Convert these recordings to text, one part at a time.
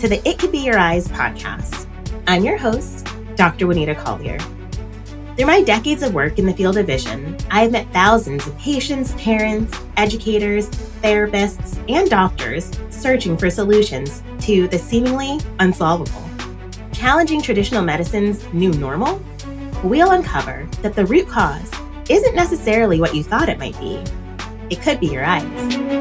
to the It Could Be Your Eyes podcast. I'm your host, Dr. Juanita Collier. Through my decades of work in the field of vision, I have met thousands of patients, parents, educators, therapists, and doctors searching for solutions to the seemingly unsolvable. Challenging traditional medicine's new normal, we'll uncover that the root cause isn't necessarily what you thought it might be. It could be your eyes.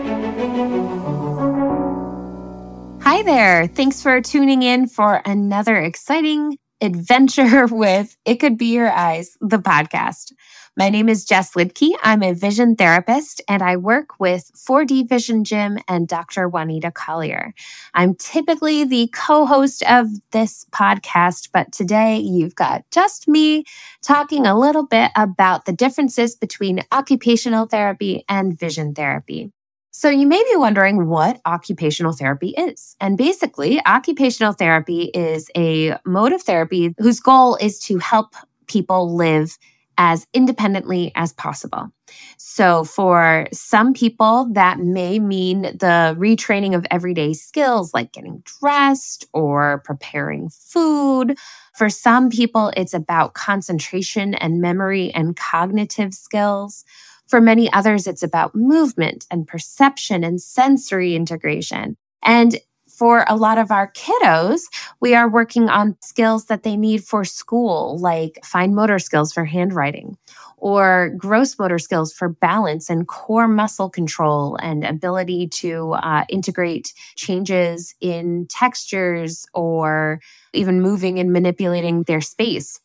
Hi there. Thanks for tuning in for another exciting adventure with It Could Be Your Eyes, the podcast. My name is Jess Liedke. I'm a vision therapist and I work with 4D Vision Gym and Dr. Juanita Collier. I'm typically the co host of this podcast, but today you've got just me talking a little bit about the differences between occupational therapy and vision therapy. So you may be wondering what occupational therapy is. And basically, occupational therapy is a mode of therapy whose goal is to help people live as independently as possible. So, for some people, that may mean the retraining of everyday skills like getting dressed or preparing food. For some people, it's about concentration and memory and cognitive skills. For many others, it's about movement and perception and sensory integration. And for a lot of our kiddos, we are working on skills that they need for school, like fine motor skills for handwriting or gross motor skills for balance and core muscle control and ability to uh, integrate changes in textures or even moving and manipulating their space.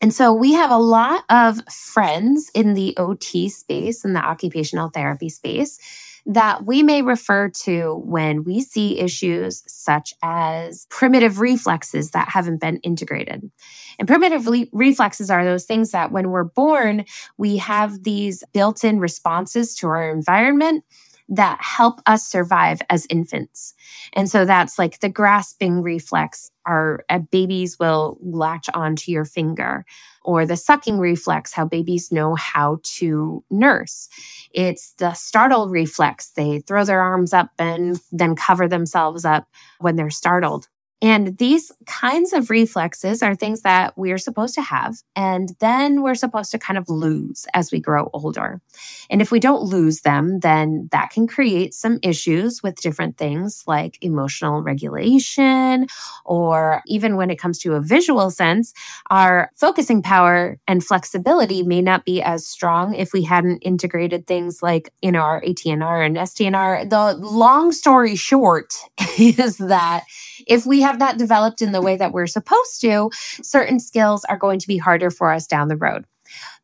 And so we have a lot of friends in the OT space, in the occupational therapy space, that we may refer to when we see issues such as primitive reflexes that haven't been integrated. And primitive le- reflexes are those things that when we're born, we have these built in responses to our environment that help us survive as infants. And so that's like the grasping reflex. Our uh, babies will latch onto your finger, or the sucking reflex, how babies know how to nurse. It's the startle reflex. They throw their arms up and then cover themselves up when they're startled. And these kinds of reflexes are things that we're supposed to have. And then we're supposed to kind of lose as we grow older. And if we don't lose them, then that can create some issues with different things like emotional regulation, or even when it comes to a visual sense, our focusing power and flexibility may not be as strong if we hadn't integrated things like, you know, our ATNR and STNR. The long story short is that if we have not developed in the way that we're supposed to, certain skills are going to be harder for us down the road.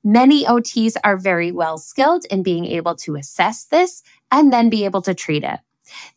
Many OTs are very well skilled in being able to assess this and then be able to treat it.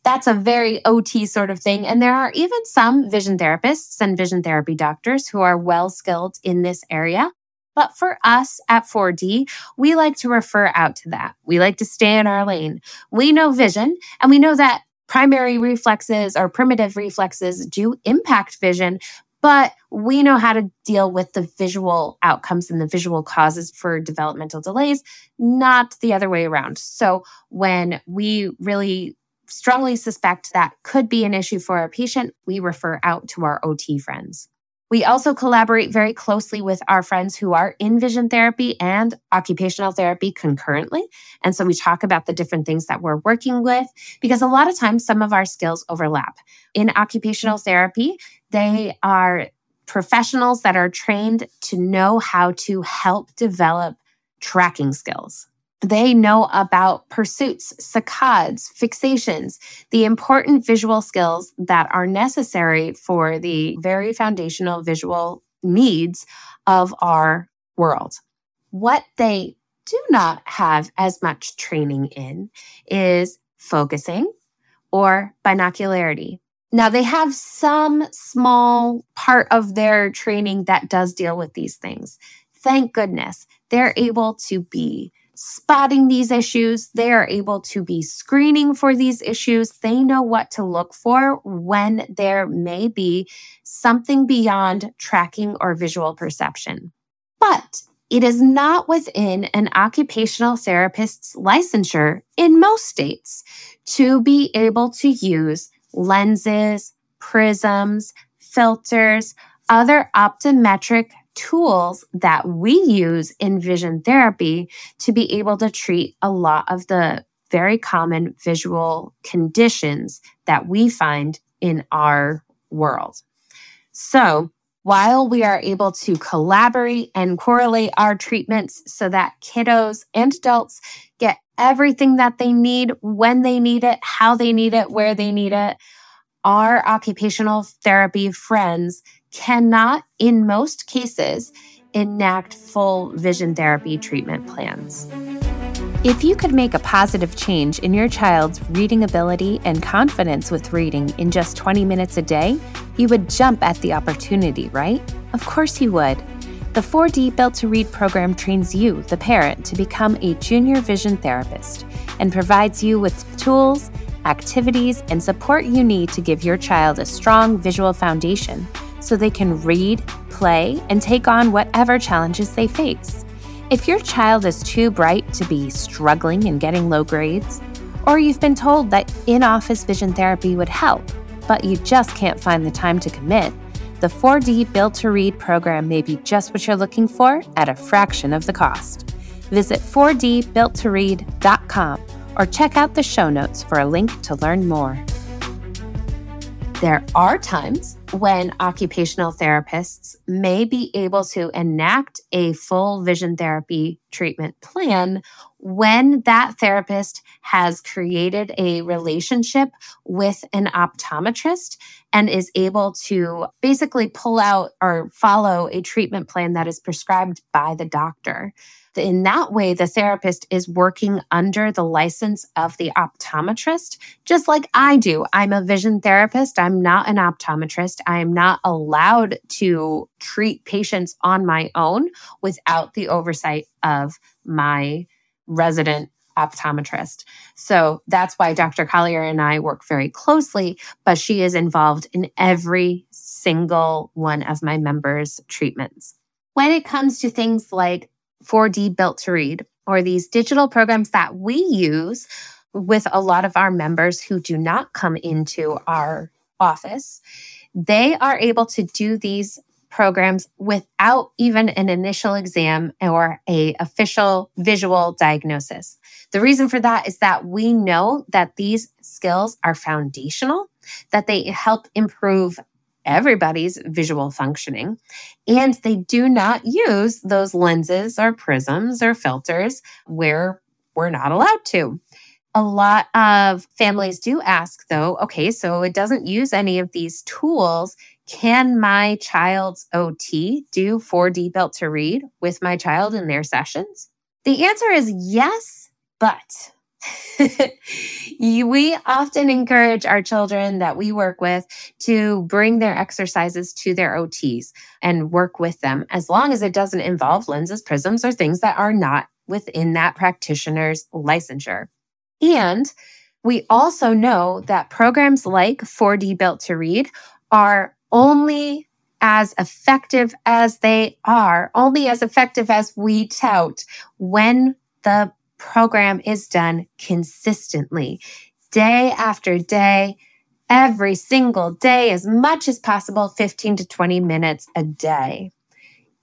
That's a very OT sort of thing. And there are even some vision therapists and vision therapy doctors who are well skilled in this area. But for us at 4D, we like to refer out to that. We like to stay in our lane. We know vision and we know that primary reflexes or primitive reflexes do impact vision, but we know how to deal with the visual outcomes and the visual causes for developmental delays, not the other way around. So when we really strongly suspect that could be an issue for a patient, we refer out to our OT friends. We also collaborate very closely with our friends who are in vision therapy and occupational therapy concurrently. And so we talk about the different things that we're working with because a lot of times some of our skills overlap. In occupational therapy, they are professionals that are trained to know how to help develop tracking skills. They know about pursuits, saccades, fixations, the important visual skills that are necessary for the very foundational visual needs of our world. What they do not have as much training in is focusing or binocularity. Now, they have some small part of their training that does deal with these things. Thank goodness they're able to be spotting these issues. They are able to be screening for these issues. They know what to look for when there may be something beyond tracking or visual perception. But it is not within an occupational therapist's licensure in most states to be able to use lenses, prisms, filters, other optometric tools that we use in vision therapy to be able to treat a lot of the very common visual conditions that we find in our world. So, while we are able to collaborate and correlate our treatments so that kiddos and adults get everything that they need when they need it, how they need it, where they need it, our occupational therapy friends cannot, in most cases, enact full vision therapy treatment plans. If you could make a positive change in your child's reading ability and confidence with reading in just 20 minutes a day, you would jump at the opportunity, right? Of course you would. The 4D Built to Read program trains you, the parent, to become a junior vision therapist and provides you with tools, activities, and support you need to give your child a strong visual foundation so they can read, play, and take on whatever challenges they face. If your child is too bright to be struggling and getting low grades, or you've been told that in office vision therapy would help, but you just can't find the time to commit, the 4D Built to Read program may be just what you're looking for at a fraction of the cost. Visit 4dbuilttoread.com or check out the show notes for a link to learn more. There are times when occupational therapists may be able to enact a full vision therapy treatment plan when that therapist has created a relationship with an optometrist and is able to basically pull out or follow a treatment plan that is prescribed by the doctor in that way, the therapist is working under the license of the optometrist, just like I do. I'm a vision therapist. I'm not an optometrist. I am not allowed to treat patients on my own without the oversight of my resident optometrist. So that's why Dr. Collier and I work very closely, but she is involved in every single one of my members' treatments. When it comes to things like 4D Built to Read, or these digital programs that we use with a lot of our members who do not come into our office. They are able to do these programs without even an initial exam or a official visual diagnosis. The reason for that is that we know that these skills are foundational, that they help improve everybody's visual functioning. And they do not use those lenses or prisms or filters where we're not allowed to. A lot of families do ask, though, okay, so it doesn't use any of these tools. Can my child's OT do 4D built to read with my child in their sessions? The answer is yes, but we often encourage our children that we work with to bring their exercises to their OTs and work with them as long as it doesn't involve lenses, prisms, or things that are not within that practitioner's licensure. And we also know that programs like 4D Built to Read are only as effective as they are, only as effective as we tout when the program is done consistently, day after day, every single day, as much as possible, 15 to 20 minutes a day.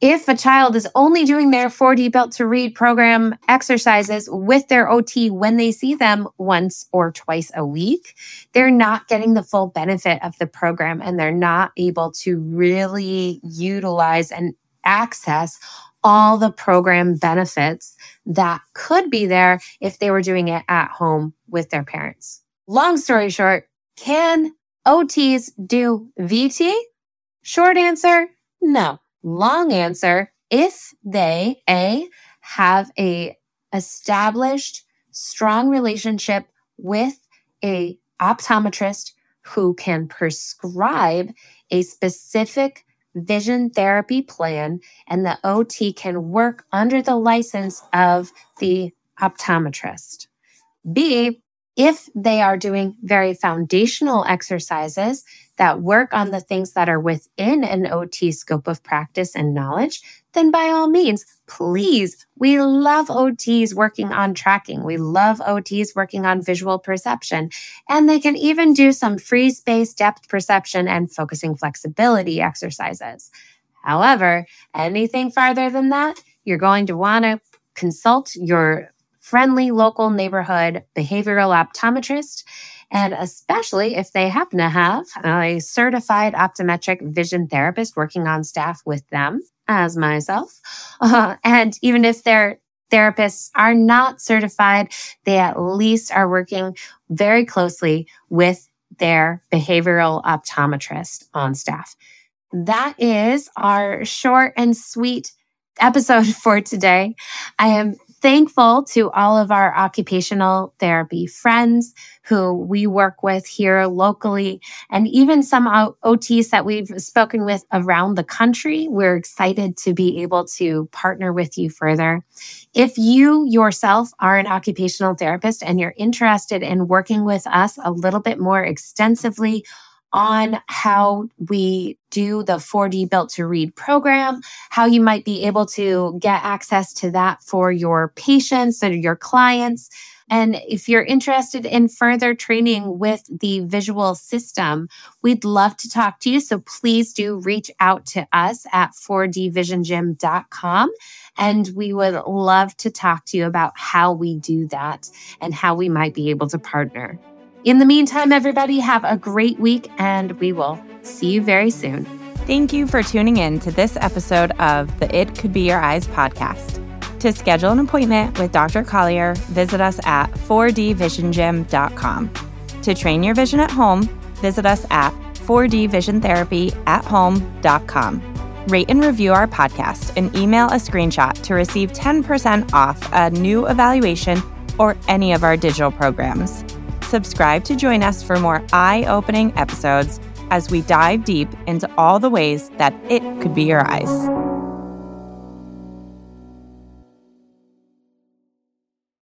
If a child is only doing their 4D Built to Read program exercises with their OT when they see them once or twice a week, they're not getting the full benefit of the program and they're not able to really utilize and access all the program benefits that could be there if they were doing it at home with their parents. Long story short, can OTs do VT? Short answer, no. Long answer, if they A, have a established strong relationship with a optometrist who can prescribe a specific vision therapy plan, and the OT can work under the license of the optometrist. B, If they are doing very foundational exercises that work on the things that are within an OT scope of practice and knowledge, then by all means, please, we love OTs working on tracking. We love OTs working on visual perception. And they can even do some free space depth perception and focusing flexibility exercises. However, anything farther than that, you're going to want to consult your friendly local neighborhood behavioral optometrist, and especially if they happen to have a certified optometric vision therapist working on staff with them, as myself. Uh, and even if their therapists are not certified, they at least are working very closely with their behavioral optometrist on staff. That is our short and sweet episode for today. I am thankful to all of our occupational therapy friends who we work with here locally and even some OTs that we've spoken with around the country. We're excited to be able to partner with you further. If you yourself are an occupational therapist and you're interested in working with us a little bit more extensively on how we do the 4D Built to Read program, how you might be able to get access to that for your patients or your clients. And if you're interested in further training with the visual system, we'd love to talk to you. So please do reach out to us at 4dvisiongym.com. And we would love to talk to you about how we do that and how we might be able to partner. In the meantime, everybody, have a great week and we will see you very soon. Thank you for tuning in to this episode of the It Could Be Your Eyes podcast. To schedule an appointment with Dr. Collier, visit us at 4dvisiongym.com. To train your vision at home, visit us at 4dvisiontherapyathome.com. Rate and review our podcast and email a screenshot to receive 10% off a new evaluation or any of our digital programs subscribe to join us for more eye opening episodes as we dive deep into all the ways that it could be your eyes.